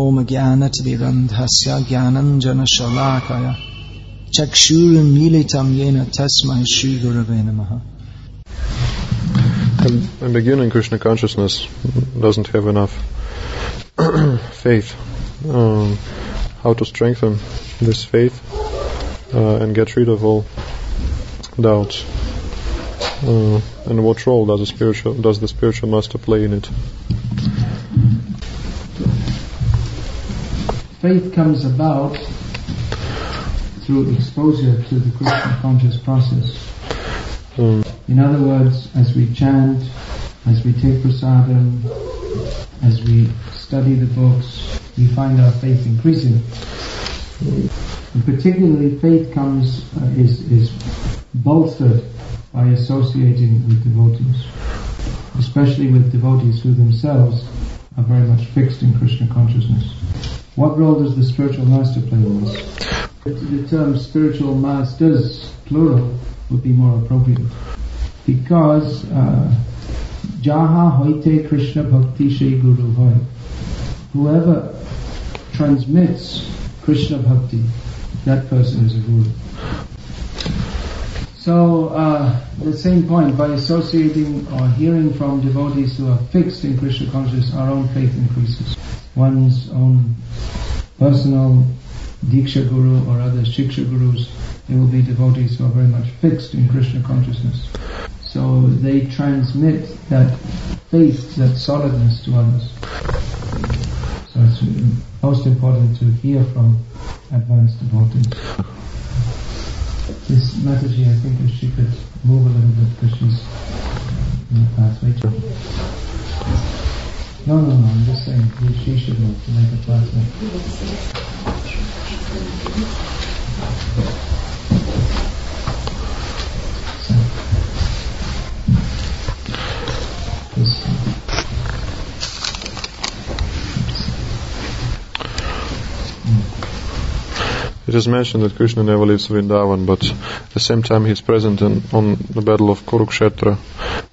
ॐ ज्ञानतिरन्धस्य ज्ञानञ्जनशलाकय चक्षुरुन्मीलितं येन तस्मै श्रीगुरवे नमः In, in beginning, Krishna consciousness doesn't have enough faith. Um, how to strengthen this faith uh, and get rid of all doubts? Uh, and what role does the spiritual does the spiritual master play in it? Faith comes about through exposure to the Krishna conscious process. Um, In other words, as we chant, as we take prasadam, as we study the books, we find our faith increasing. And particularly, faith comes uh, is is bolstered by associating with devotees, especially with devotees who themselves are very much fixed in Krishna consciousness. What role does the spiritual master play in this? The term spiritual masters, plural, would be more appropriate. Because uh, Jaha hoite Krishna bhakti Shri Guru hoy. Whoever transmits Krishna bhakti, that person is a guru. So, uh, the same point, by associating or hearing from devotees who are fixed in Krishna consciousness, our own faith increases. One's own personal Diksha Guru or other Shiksha Gurus, they will be devotees who are very much fixed in Krishna consciousness. So they transmit that faith, that solidness to others. So it's most important to hear from advanced devotees. This Mataji, I think if she could move a little bit because she's in the pathway. No, no, no, I'm just saying she should move to make a pathway. It is mentioned that Krishna never leaves Vrindavan, but at the same time he is present in, on the battle of Kurukshetra.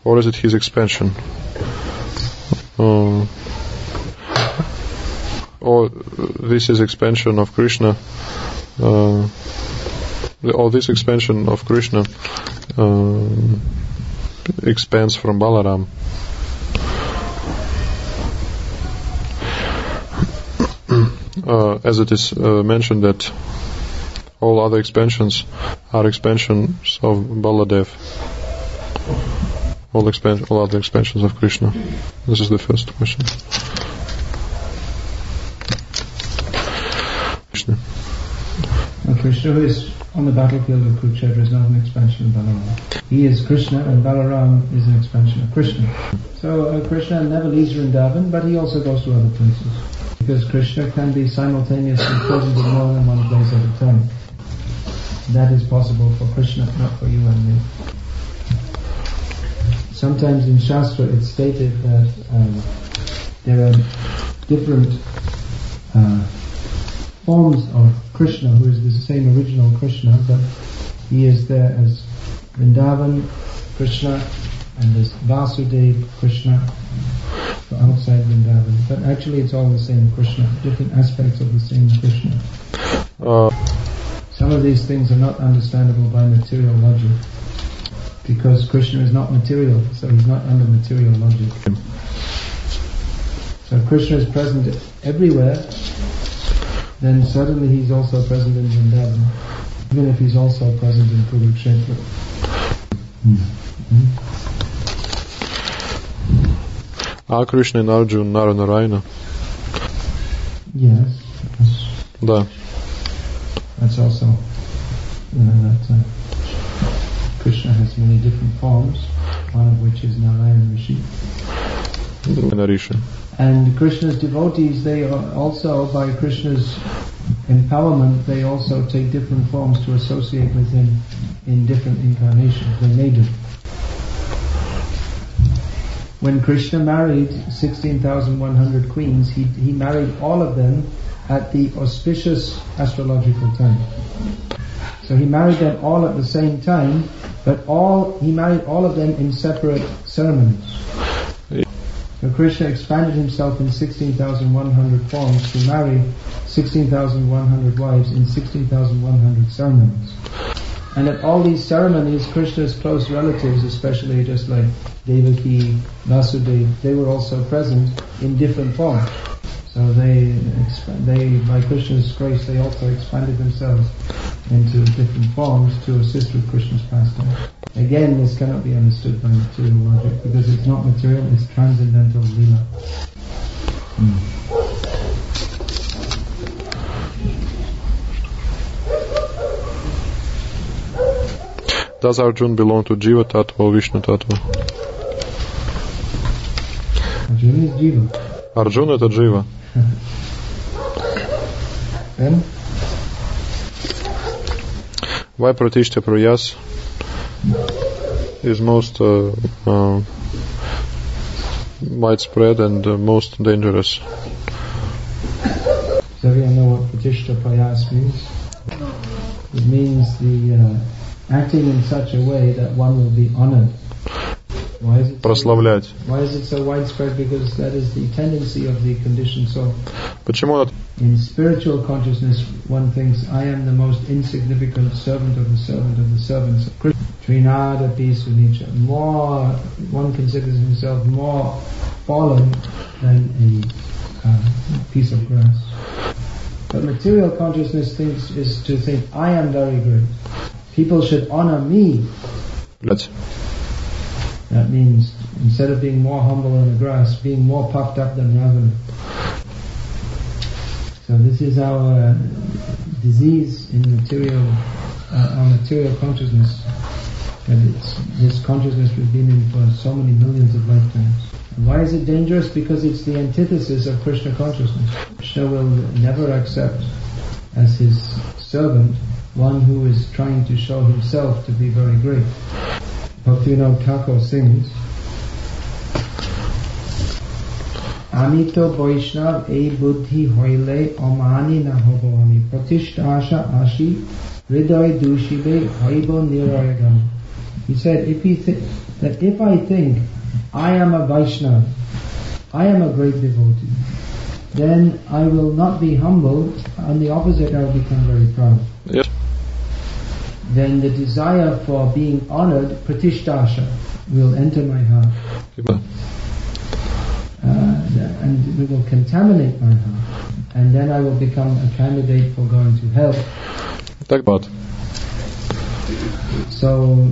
Or is it his expansion? Uh, or this is expansion of Krishna. Uh, or this expansion of Krishna uh, expands from Balaram. Uh, as it is uh, mentioned that all other expansions are expansions of Baladev. All, all other expansions of Krishna. This is the first question. Krishna. Now Krishna who is on the battlefield of Kurukshetra is not an expansion of Balaram. He is Krishna and Balaram is an expansion of Krishna. So uh, Krishna never leaves Vrindavan but he also goes to other places. Because Krishna can be simultaneously present in more than one place at a time. That is possible for Krishna, not for you and me. Sometimes in Shastra it's stated that um, there are different uh, forms of Krishna, who is the same original Krishna, but he is there as Vrindavan Krishna and as Vasudev Krishna for outside Vrindavan. But actually it's all the same Krishna, different aspects of the same Krishna. Uh, Some of these things are not understandable by material logic because Krishna is not material, so he's not under material logic. So if Krishna is present everywhere, then suddenly he's also present in Vrindavan, even if he's also present in Kurukshetra. Hmm. Are Krishna and Arjuna Narayana? Yes. Да. That's also, you know, uh, many different forms, one of which is Narayan Rishi. And Krishna's devotees, they also, by Krishna's empowerment, they also take different forms to associate with him in different incarnations. They may do. When Krishna married 16,100 queens, he, he married all of them at the auspicious astrological time. So he married them all at the same time, but all he married all of them in separate ceremonies. But Krishna expanded himself in 16,100 forms to marry 16,100 wives in 16,100 ceremonies. And at all these ceremonies, Krishna's close relatives, especially just like Devaki, Vasudeva, they were also present in different forms. So they, exp- they, by Krishna's grace, they also expanded themselves into different forms to assist with Krishna's pastime. Again, this cannot be understood by material logic because it's not material, it's transcendental lila. Does Arjun belong to Jiva Tattva or Vishnu Tattva? Arjuna is jiva. Арджун это Джива. Why Pratishta Prayas is most uh, uh, widespread and uh, most dangerous? does everyone know what Pratishta Prayas means? It means the uh, acting in such a way that one will be honored. Why is it so, Прославлять. why is it so widespread? Because that is the tendency of the conditioned soul. Почему это? In spiritual consciousness, one thinks, I am the most insignificant servant of the servant of the servants of Krishna. Trinada Pisunica. More, one considers himself more fallen than a uh, piece of grass. But material consciousness thinks is to think, I am very great. People should honor me. Блять. That means instead of being more humble the grass, being more puffed up than Ravana. So this is our disease in material, uh, our material consciousness. And this consciousness we've been in for so many millions of lifetimes. And why is it dangerous? Because it's the antithesis of Krishna consciousness. Krishna will never accept as his servant one who is trying to show himself to be very great. Bhaktivinoda Thakur sings, আমি তো বৈষ্ণব এই বুদ্ধি হইলে অমানি না হব আমি প্রতিষ্ঠা আশা আসি হৃদয় দূষিবে হইব নিরয়গাম He said, if he th- that if I think I am a Vaishnava, I am a great devotee, then I will not be humble. On the opposite, I will become very proud. then the desire for being honored, pratishdasha, will enter my heart. Uh, and it will contaminate my heart. And then I will become a candidate for going to hell. Talk about. So,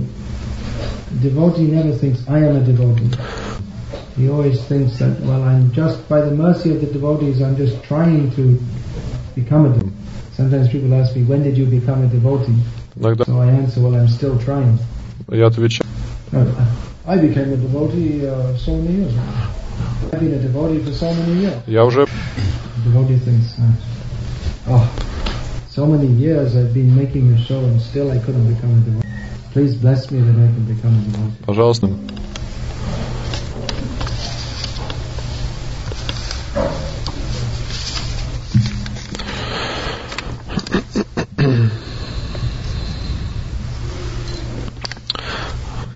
devotee never thinks, I am a devotee. He always thinks that, well, I'm just, by the mercy of the devotees, I'm just trying to become a devotee. Sometimes people ask me, when did you become a devotee? Иногда So I answer, well, I'm still trying. я отвечаю. No, I became a devotee uh, so many years ago. I've been a devotee for so many years. Я уже devotee thinks, uh, oh, so many years I've been making a show and still I couldn't become a devotee. Please bless me that I can become a devotee. Пожалуйста.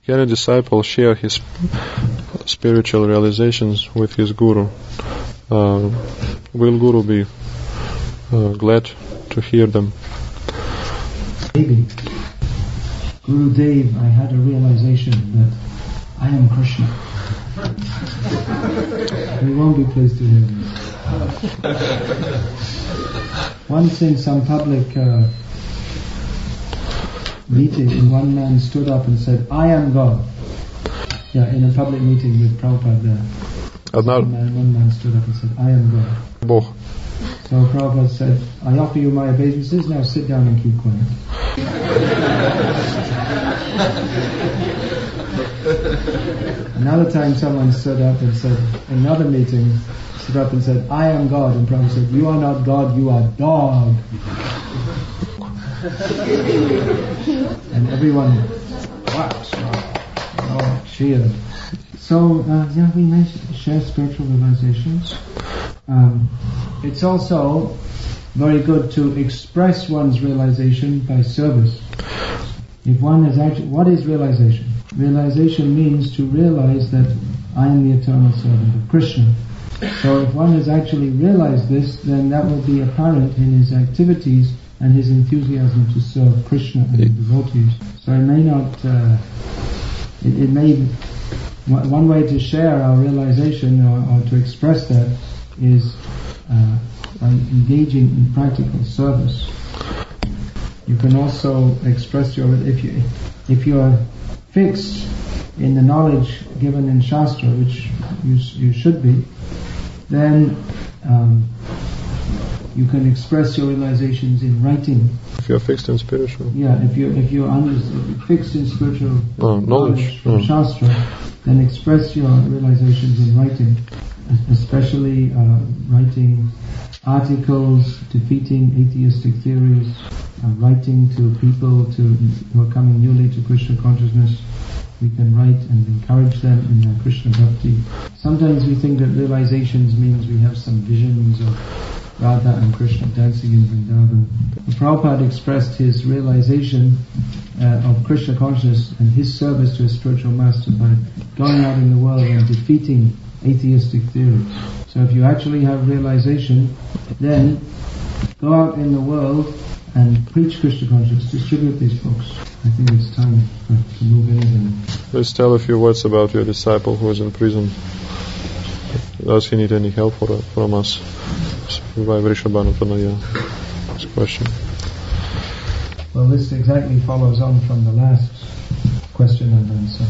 Can a disciple share his spiritual realizations with his guru? Uh, will guru be uh, glad to hear them? Maybe. Guru Dev, I had a realization that I am Krishna. we won't be pleased to hear this. Once in some public uh, meeting, one man stood up and said, I am God. Yeah, in a public meeting with Prabhupada there. Одна One man, one man stood up and said, I am God. Бог. So Prabhupada said, I offer you my obeisances, now sit down and keep quiet. Another time someone stood up and said, in another meeting, stood up and said, I am God. And Prabhupada said, you are not God, you are dog. and everyone clapped, oh, cheered. So, uh, yeah, we may share spiritual realizations. Um, it's also very good to express one's realization by service. If one has actually, what is realization? Realization means to realize that I am the eternal servant of Krishna. So if one has actually realized this, then that will be apparent in his activities and his enthusiasm to serve Krishna and the devotees. So it may not, uh, it, it may, one way to share our realization or, or to express that is uh, by engaging in practical service. You can also express your, if you, if you are fixed in the knowledge given in Shastra, which you, you should be, then um, you can express your realizations in writing. If you're fixed in spiritual. Yeah, if you if you're under, if you're fixed in spiritual Oh, knowledge, from oh. Shastra, then express your realizations in writing, especially uh, writing articles defeating atheistic theories, uh, writing to people to who are coming newly to Krishna consciousness. We can write and encourage them in their Krishna bhakti. Sometimes we think that realizations means we have some visions of Radha and Krishna dancing in Vrindavan. Prabhupada expressed his realization uh, of Krishna consciousness and his service to his spiritual master by going out in the world and defeating atheistic theories. So if you actually have realization, then go out in the world and preach Krishna consciousness, distribute these books. I think it's time to move in Let's tell a few words about your disciple who is in prison. Does he need any help for, from us? By Vrishabhanatanaya. This question. Well, this exactly follows on from the last question and answer.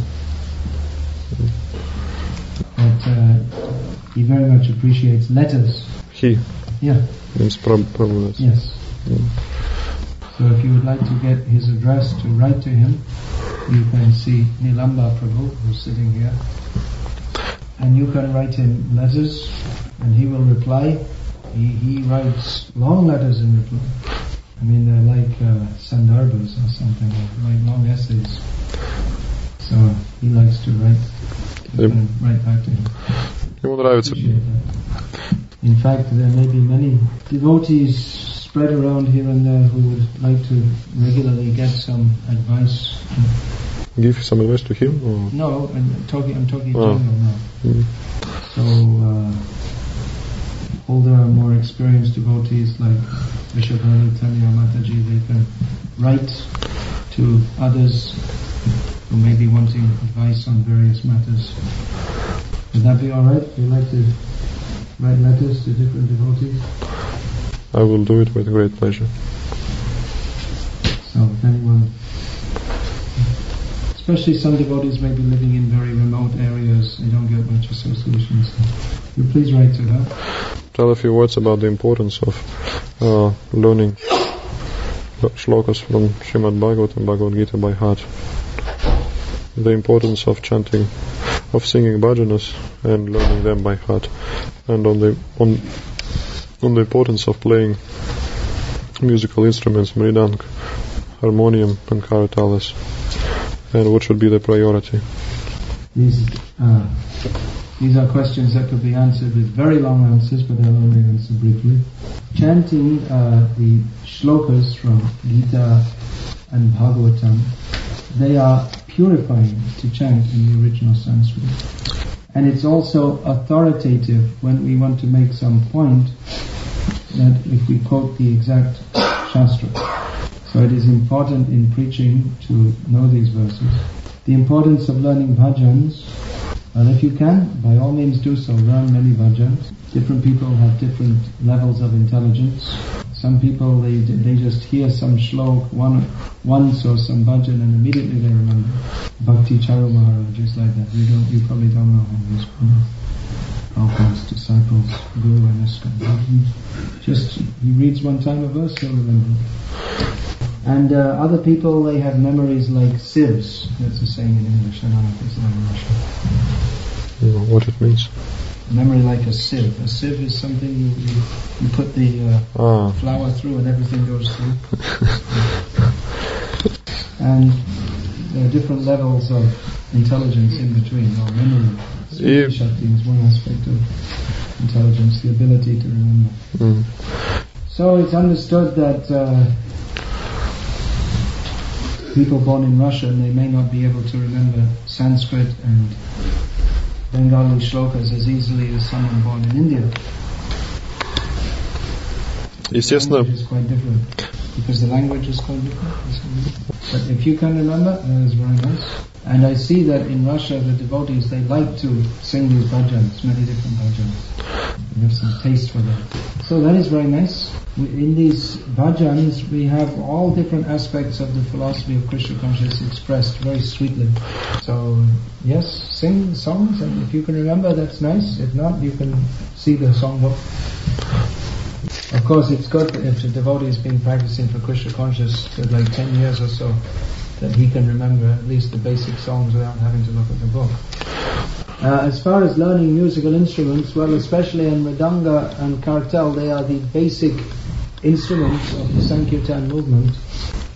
That uh, he very much appreciates letters. He Yeah, means Prab- Prabhu. yes. Mm. So if you would like to get his address to write to him, you can see Nilamba Prabhu, who's sitting here and you can write him letters and he will reply. He, he writes long letters in reply. I mean, they're like uh, sandarbhas or something, like long essays. So he likes to write, write back to him. In fact, there may be many devotees spread around here and there who would like to regularly get some advice give some advice to him. Or, No, I'm talking. I'm talking Oh. general now. Mm. So uh, older, more experienced devotees like Vrishabhanatanaya Mataji, they can write to others who may be wanting advice on various matters. Would that be all right? Would you like to write letters to different devotees? I will do it with great pleasure. So if anyone, especially some devotees may be living in very remote areas, they don't get much association. So you please write to her. Tell a few words about the importance of uh, learning shlokas from Srimad Bhagavatam, Bhagavad Gita by heart. The importance of chanting, of singing bhajanas and learning them by heart, and on the on on the importance of playing musical instruments, mridang, harmonium, and karatalas, and what should be the priority. These uh, these are questions that could be answered with very long answers, but I'll only answer briefly. Chanting uh, the shlokas from Gita and Bhagavatam, they are purifying to chant in the original Sanskrit. And it's also authoritative when we want to make some point that if we quote the exact Shastra. So it is important in preaching to know these verses. The importance of learning bhajans, and if you can, by all means do so. Learn many bhajans. Different people have different levels of intelligence. Some people they they just hear some shlok one once or some bhajan and immediately they remember. Bhakti Charu Maharaj is like that. You don't you probably don't know him. He's Prabhupada's disciples, Guru and Just he reads one time a verse, he'll remember. And uh, other people, they have memories like sieves. That's the saying in English. I don't know if it's in Russian. You know what it means. Memory like a sieve. A sieve is something you, you, you put the uh, Ah, flour through and everything goes through. and there are different levels of intelligence in between, or memory. Yeah. Shakti is one aspect of intelligence, the ability to remember. mm, So it's understood that uh, people born in Russia they may not be able to remember Sanskrit and Bengali shlokas as easily as someone born in India. Естественно, Language is quite different because the language is quite different. But if you can remember, that is very nice. And I see that in Russia the devotees they like to sing these bhajans, many different bhajans. They have some taste for that. So that is very nice. In these bhajans we have all different aspects of the philosophy of Krishna consciousness expressed very sweetly. So yes, sing songs and if you can remember that's nice. If not, you can see the songbook. Of course, it's good if the devotee has been practicing for Krishna consciousness for like 10 years or so, that he can remember at least the basic songs without having to look at the book. Uh, as far as learning musical instruments, well, especially in Mridanga and Kartal, they are the basic instruments of the Sankirtan movement.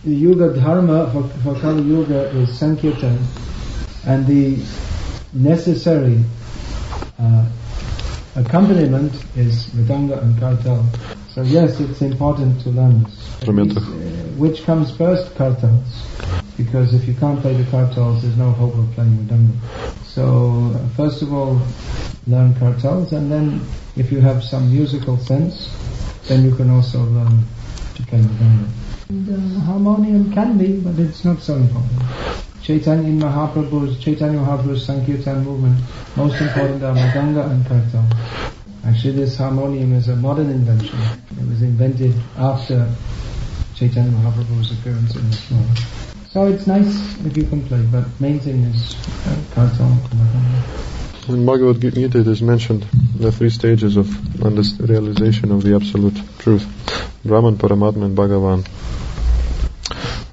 The Yuga Dharma for, for Kali Yuga is Sankirtan, and the necessary uh, accompaniment is Mridanga and Kartal. So yes, it's important to learn this. Uh, which comes first? Kartals. Because if you can't play the kartals, there's no hope of playing Mridanga. So first of all, learn kartals, and then if you have some musical sense, then you can also learn to play Mridanga. And, uh, harmonium can be, but it's not so important. Chaitanya in Mahaprabhu's Chaitanya Mahaprabhu's Sankirtan movement, most important are Mridanga and Kartal. Actually, this harmonium is a modern invention. It was invented after Chaitanya Mahaprabhu's appearance in this world. So it's nice if you can play, but main thing is uh, Kartal in Bhagavad Gita it is mentioned the three stages of realization of the absolute truth. Brahman, Paramatma and Bhagavan.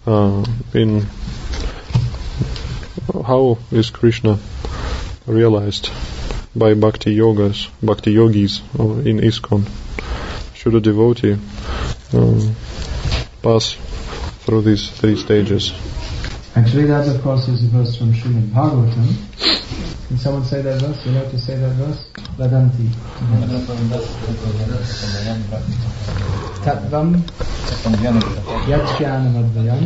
Uh, in how is Krishna realized by bhakti yogas, bhakti yogis or in ISKCON? Should a devotee um, pass through these three stages. Actually, that of course is a verse from Srimad Bhagavatam. Can someone say that verse? You know to say that verse? Vadanti. Tattvam Yatyanam Advayam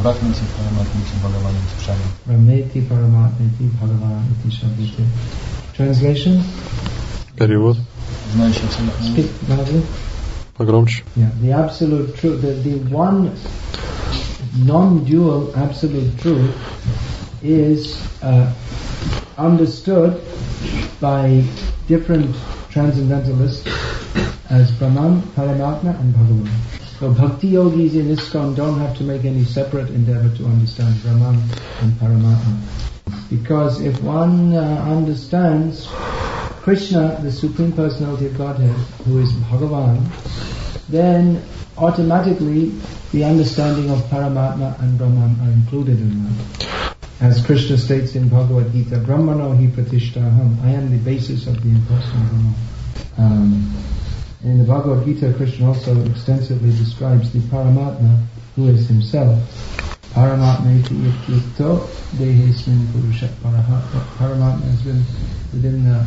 Brahmanti Paramatmiti Bhagavaniti Shabdite Brahmeti Paramatmiti Bhagavaniti Shabdite Translation? Перевод. Speak loudly. Погромче. Yeah, the absolute truth, the, the one non-dual absolute truth is uh, understood by different transcendentalists as Brahman, Paramatma and Bhagavan. So bhakti yogis in ISKCON don't have to make any separate endeavor to understand Brahman and Paramatma. Because if one uh, understands Krishna, the Supreme Personality of Godhead, who is Bhagavan, then automatically the understanding of Paramatma and Brahman are included in that. As Krishna states in Bhagavad Gita, Brahmano hi pratishtaham, I am the basis of the impersonal Brahman. Um, in the Bhagavad Gita, Krishna also extensively describes the Paramatma, who is himself. Paramatma iti ityukto dehesmin purushat paraha. Paramatma has been within the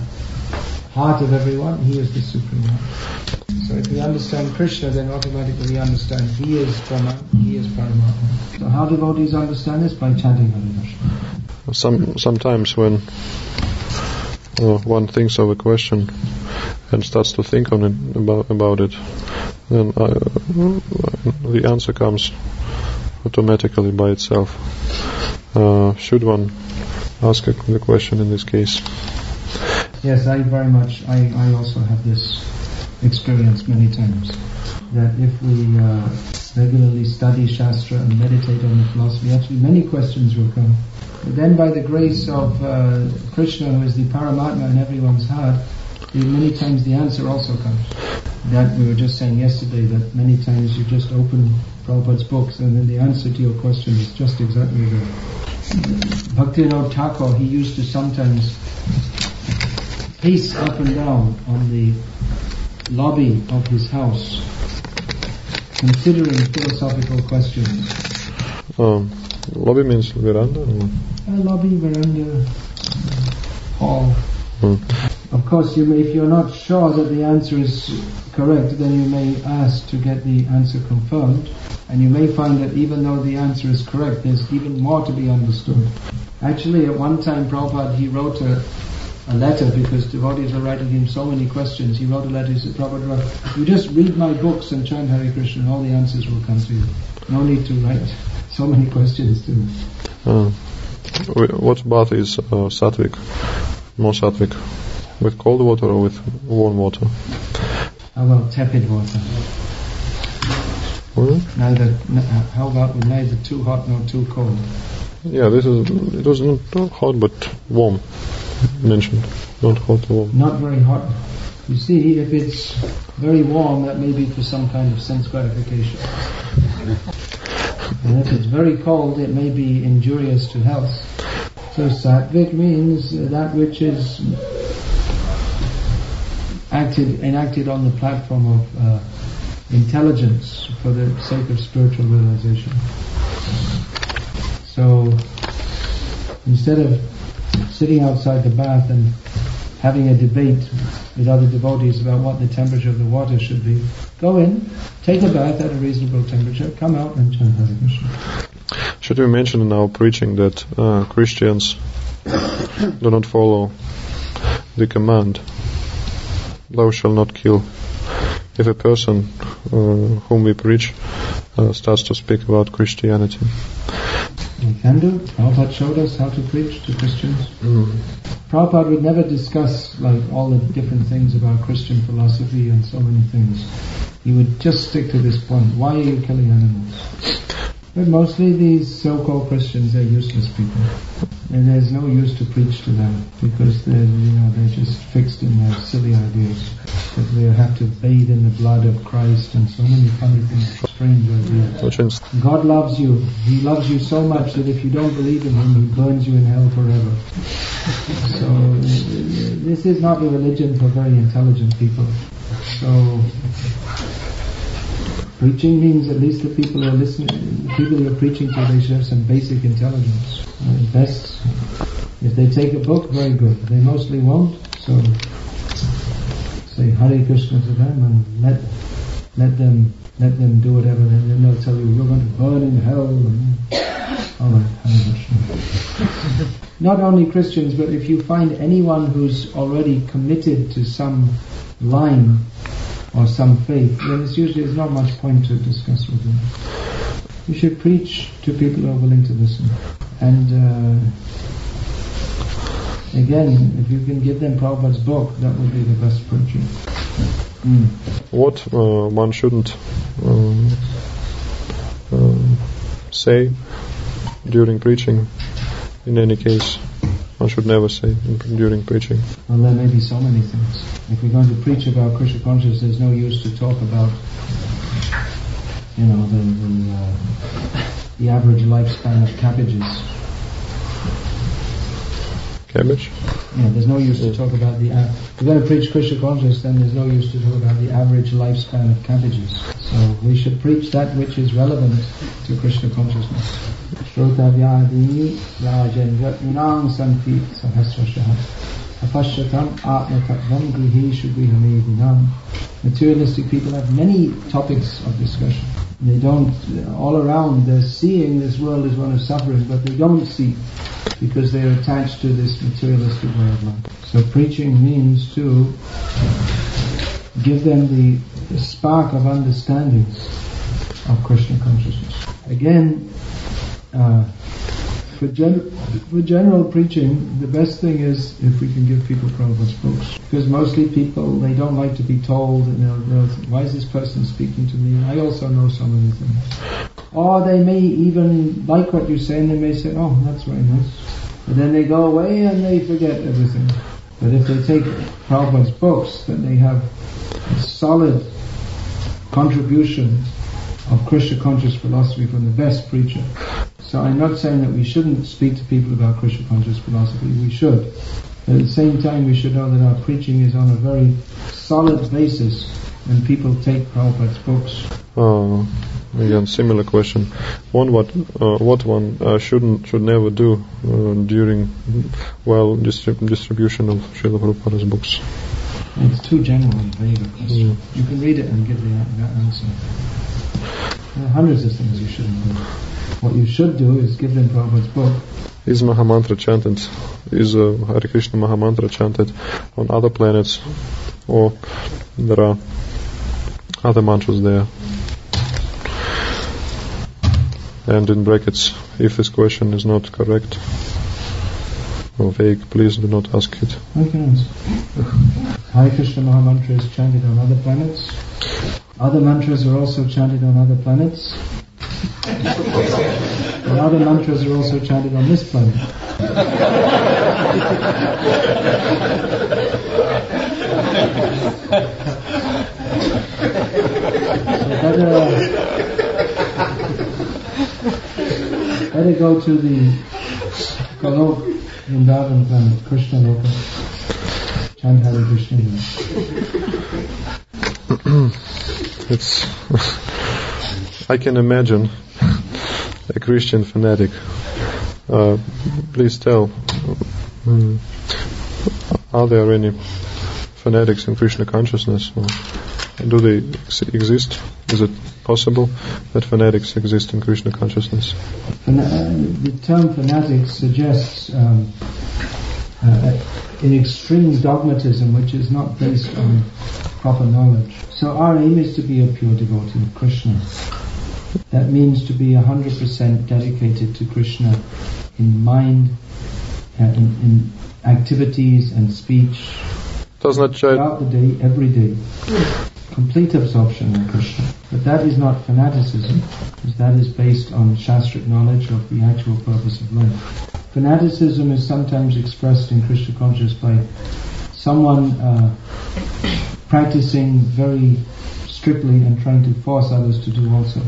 heart of everyone, he is the Supreme One. So if we understand Krishna, then automatically we understand he is Brahman, he is Paramatma. So how devotees understand this? By chanting Hare Krishna. Some sometimes when uh, one thinks of a question and starts to think on it about about it, then uh, the answer comes automatically by itself. Uh, should one ask a, the question in this case? Yes, I very much, I, I also have this experience many times. That if we uh, regularly study Shastra and meditate on the philosophy, actually many questions will come. But then by the grace of uh, Krishna, who is the Paramatma in everyone's heart, many times the answer also comes. That we were just saying yesterday, that many times you just open Prabhupada's books and then the answer to your question is just exactly there. Bhaktivinoda Thakur, he used to sometimes pace up and down on the lobby of his house, considering philosophical questions. Um, lobby means veranda. A lobby, veranda, hall. Hmm. Of course, you may, if you're not sure that the answer is correct, then you may ask to get the answer confirmed, and you may find that even though the answer is correct, there's even more to be understood. Actually, at one time, Prabhupada, he wrote a, a letter because devotees were writing him so many questions. He wrote a letter. He said, Prabhupada, you just read my books and chant Hare Krishna, and all the answers will come to you. No need to write so many questions to me. Uh, what bath is uh, sattvic? More sattvic? With cold water or with warm water? How about tepid water? Hmm? Neither. n- uh, How about with neither too hot nor too cold? Yeah, this is it was not not hot but warm mentioned, not hot or warm. Not very hot. You see, if it's very warm, that may be for some kind of sense gratification. And if it's very cold, it may be injurious to health. So sattvic means that which is acted enacted on the platform of uh, intelligence for the sake of spiritual realization. So instead of sitting outside the bath and having a debate with other devotees about what the temperature of the water should be, go in, take a bath at a reasonable temperature, come out and chant Hare Krishna. Should we mention in our preaching that uh, Christians do not follow the command, "Thou shalt not kill"? If a person uh, whom we preach uh, starts to speak about Christianity, Do. Prabhupada showed us how to preach to Christians. Prabhupada would never discuss like all the different things about Christian philosophy and so many things. He would just stick to this point. Why are you killing animals? But mostly these so-called Christians, they're useless people. And there's no use to preach to them because they're, you know, they're just fixed in their silly ideas. That they have to bathe in the blood of Christ and so many funny things, strange ideas. God loves you. He loves you so much that if you don't believe in Him, He burns you in hell forever. So this is not a religion for very intelligent people. So preaching means at least the people who are listening, people you're preaching to, they should have some basic intelligence. Uh, best, if they take a book, very good. They mostly won't. So say Hare Krishna to them and let let them let them do whatever, and they'll tell you you're going to burn in hell. And, all right, Hare Krishna. Not only Christians, but if you find anyone who's already committed to some line or some faith, then it's usually there's not much point to discuss with them. You should preach to people who are willing to listen, and. Uh, Again, if you can give them Prabhupada's book, that would be the best preaching. Mm. what uh, one shouldn't um, um, say during preaching. In any case, one should never say during preaching. Well, there may be so many things. If we're going to preach about Krishna consciousness, there's no use to talk about, you know, the the, uh, the average lifespan of cabbages. Cabbage. Know, there's no use to talk about the. Uh, if we're going to preach Krishna consciousness, then there's no use to talk about the average lifespan of cabbages. So we should preach that which is relevant to Krishna consciousness. Shrotavyadini rajendra inang santi sahasrashah. Apashyatam atmatattvam grihishu grihamedinam. Materialistic people have many topics of discussion. They don't, all around, they're seeing this world as one of suffering, but they don't see because they're attached to this materialistic way of life. So preaching means to give them the, spark of understanding of Krishna consciousness. Again, uh, for, gen- for general preaching, the best thing is if we can give people Prabhupada's books. Because mostly people, they don't like to be told, and they'll, they'll why is this person speaking to me? I also know so many things. Or they may even like what you say, and they may say, oh, that's very nice. But then they go away and they forget everything. But if they take Prabhupada's books, then they have a solid contribution of Krishna conscious philosophy from the best preacher. So I'm not saying that we shouldn't speak to people about Krishna conscious philosophy. We should. But at the same time, we should know that our preaching is on a very solid basis when people take Prabhupada's books. Uh, again, similar question. One, what uh, what one uh, shouldn't should never do uh, during well distrib- distribution of Srila Prabhupada's books. It's too general and vague a question. You can read it and give the, that answer. There are hundreds of things you shouldn't do. What you should do is give them Prabhupada's book is Mahamantra chanted, is uh, Hare Krishna Mahamantra chanted on other planets, or there are other mantras there. And in brackets, if this question is not correct or vague, please do not ask it. Okay. Hare Krishna Mahamantra is chanted on other planets. Other mantras are also chanted on other planets. and other mantras are also chanted on this planet. so better, better go to the Golok Vrindavan planet, Krishna Loka. Chant Hare Krishna. It's. I can imagine a Christian fanatic. Uh, please tell. mm, are there any fanatics in Krishna consciousness? Do they ex- exist? Is it possible that fanatics exist in Krishna consciousness? Uh, the term fanatic suggests um, uh, an extreme dogmatism which is not based on proper knowledge. So our aim is to be a pure devotee of Krishna. That means to be 100% dedicated to Krishna in mind, uh, in, in activities and speech, Does not child throughout the day, every day. Complete absorption in Krishna. But that is not fanaticism, because that is based on Shastric knowledge of the actual purpose of life. Fanaticism is sometimes expressed in Krishna consciousness by someone uh, practicing very strictly and trying to force others to do also.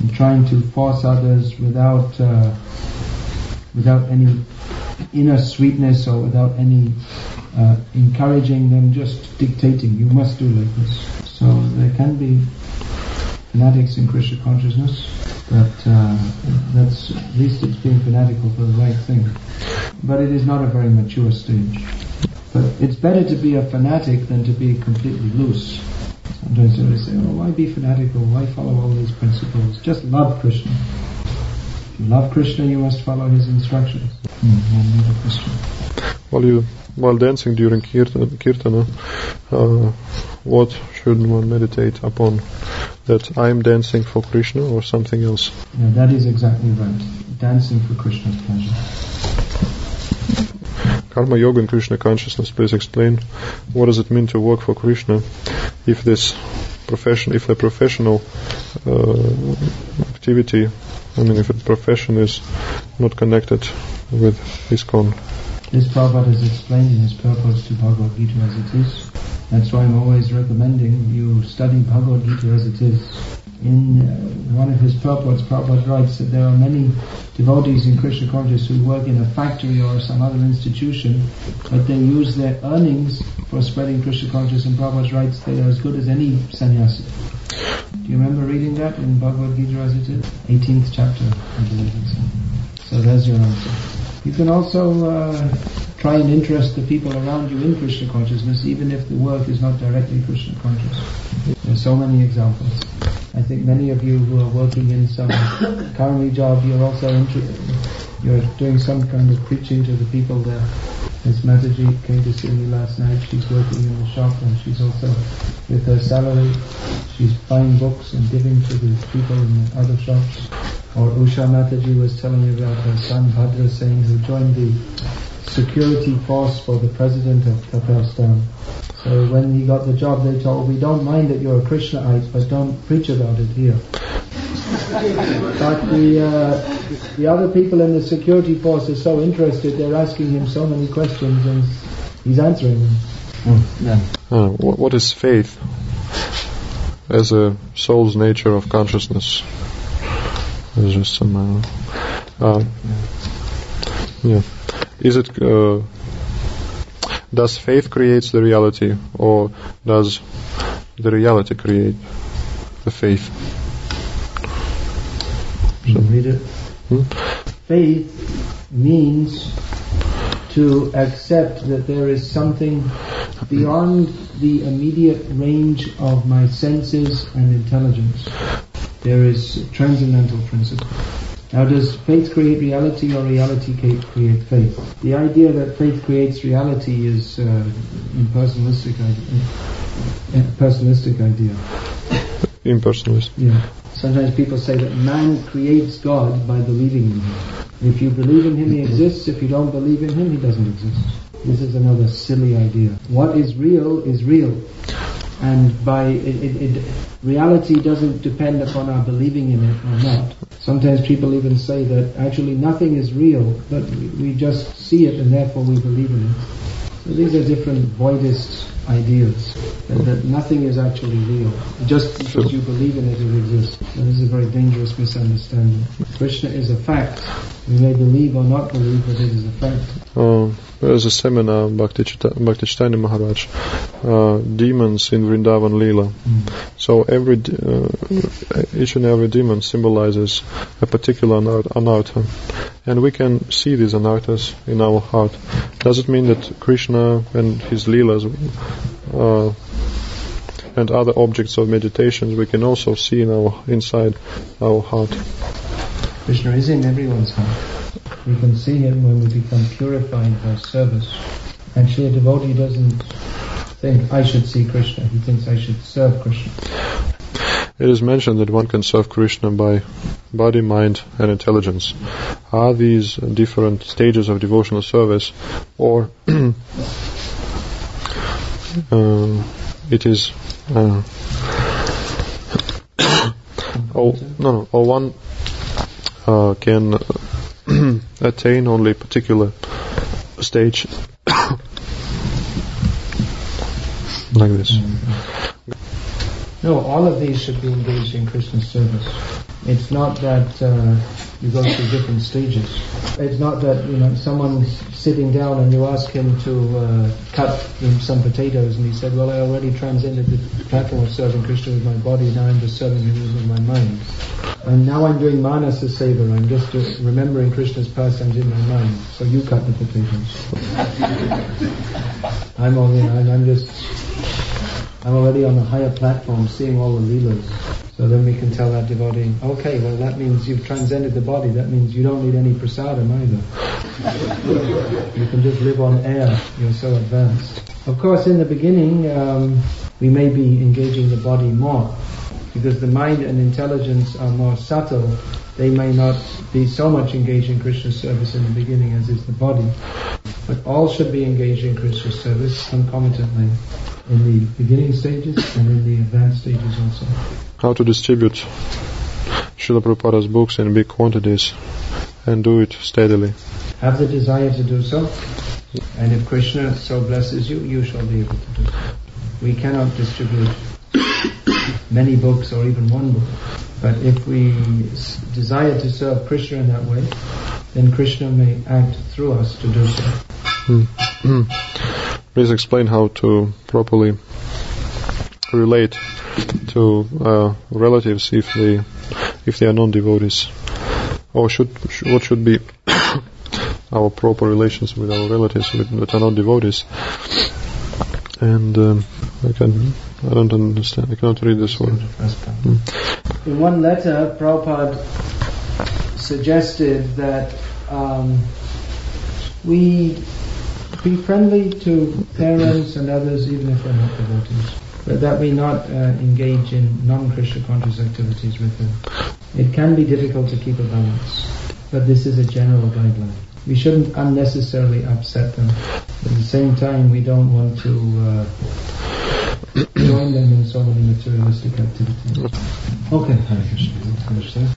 And trying to force others without uh, without any inner sweetness or without any uh, encouraging them, just dictating, you must do like this. So there can be fanatics in Krishna consciousness, but uh, that's at least it's being fanatical for the right thing. But it is not a very mature stage. But it's better to be a fanatic than to be completely loose. Sometimes they say, oh, why be fanatical? Why follow all these principles? Just love Krishna. If you love Krishna, you must follow his instructions. Christian. while you while dancing during kirtana, kirtana uh, what should one meditate upon? That I am dancing for Krishna or something else? Yeah, that is exactly right. Dancing for Krishna's pleasure. Karma yoga and Krishna consciousness. Please explain what does it mean to work for Krishna if this profession, if the professional uh, activity, I mean, if the profession is not connected with ISKCON. This Prabhupada has explained in his purpose to Bhagavad Gita as it is. That's why I'm always recommending you study Bhagavad Gita as it is. In uh, one of his purports, Prabhupada writes that there are many devotees in Krishna consciousness who work in a factory or some other institution, but they use their earnings for spreading Krishna consciousness, and Prabhupada writes they are as good as any sannyasi. Do you remember reading that in Bhagavad Gita as it is? 18th chapter, I believe. So there's your answer. You can also uh, try and interest the people around you in Krishna consciousness, even if the work is not directly Krishna conscious. There's so many examples. I think many of you who are working in some karmi job, you're also inter- you're doing some kind of preaching to the people there. Miss Mataji came to see me last night. She's working in the shop and she's also with her salary. She's buying books and giving to the people in the other shops. Or Usha Mataji was telling me about her son Bhadra Singh who joined the security force for the president of Tatarstan. So when he got the job, they told, we don't mind that you're a Krishnaite, but don't preach about it here. But the, uh, the other people in the security force are so interested, they're asking him so many questions and he's answering them. Uh, what, what is faith as a soul's nature of consciousness? There's just some. Uh, uh, yeah. Is it? Uh, does faith creates the reality, or does the reality create the faith? Can read it? Hmm? Faith means to accept that there is something beyond the immediate range of my senses and intelligence. There is transcendental principle. Now, does faith create reality or reality create faith? The idea that faith creates reality is uh, impersonalistic idea. uh, Personalistic idea. Impersonalist. Yeah. Sometimes people say that man creates God by believing in him. If you believe in him, he exists. If you don't believe in him, he doesn't exist. This is another silly idea. What is real is real. And by it, it, it, reality doesn't depend upon our believing in it or not. Sometimes people even say that actually nothing is real, but we, we just see it and therefore we believe in it. So these are different voidist ideas that, that nothing is actually real. Just because you believe in it, it exists. This is a very dangerous misunderstanding. Krishna is a fact. We may believe or not believe, but it is a fact. Uh, there's a seminar by Bhakti Chaitanya Maharaj, uh, demons in Vrindavan Leela. So every uh, each and every demon symbolizes a particular anar- anartha, and we can see these anarthas in our heart. Does it mean that Krishna and his leelas uh, and other objects of meditations we can also see in our inside our heart? Krishna is in everyone's heart. We can see him when we become purified by service. Actually, a devotee doesn't think, I should see Krishna. He thinks, I should serve Krishna. It is mentioned that one can serve Krishna by body, mind, and intelligence. Are these different stages of devotional service, or uh, it is? Uh, oh no, no, or one uh, can attain only a particular stage, like this. No, all of these should be engaged in Krishna's service. It's not that uh, you go through different stages. It's not that you know someone's sitting down and you ask him to uh, cut some potatoes, and he said, "Well, I already transcended the platform of serving Krishna with my body. Now I'm just serving him with my mind." And now I'm doing manasa seva. I'm just uh, remembering Krishna's pastimes in my mind. So you cut the potatoes. I'm only, I'm just I'm already on a higher platform seeing all the leelas. So then we can tell that devotee, okay, well that means you've transcended the body. That means you don't need any prasadam either. you can just live on air. You're so advanced. Of course, in the beginning, um, we may be engaging the body more because the mind and intelligence are more subtle. They may not be so much engaged in Krishna's service in the beginning as is the body. But all should be engaged in Krishna's service concomitantly in the beginning stages and in the advanced stages also. How to distribute Srila Prabhupada's books in big quantities and do it steadily. Have the desire to do so, and if Krishna so blesses you, you shall be able to do so. We cannot distribute many books or even one book, but if we s- desire to serve Krishna in that way, then Krishna may act through us to do so. Hmm. Hmm. Please explain how to properly relate to uh, relatives if they if they are non-devotees, or should what should be our proper relations with our relatives that are not devotees. And um, I can I don't understand. I cannot read this word. In one letter, Prabhupada suggested that um, we be friendly to parents and others, even if they're not devotees, but that we not uh, engage in non-Krishna conscious activities with them. It can be difficult to keep a balance, but this is a general guideline. We shouldn't unnecessarily upset them. At the same time, we don't want to uh, join them in so many materialistic activities. Okay,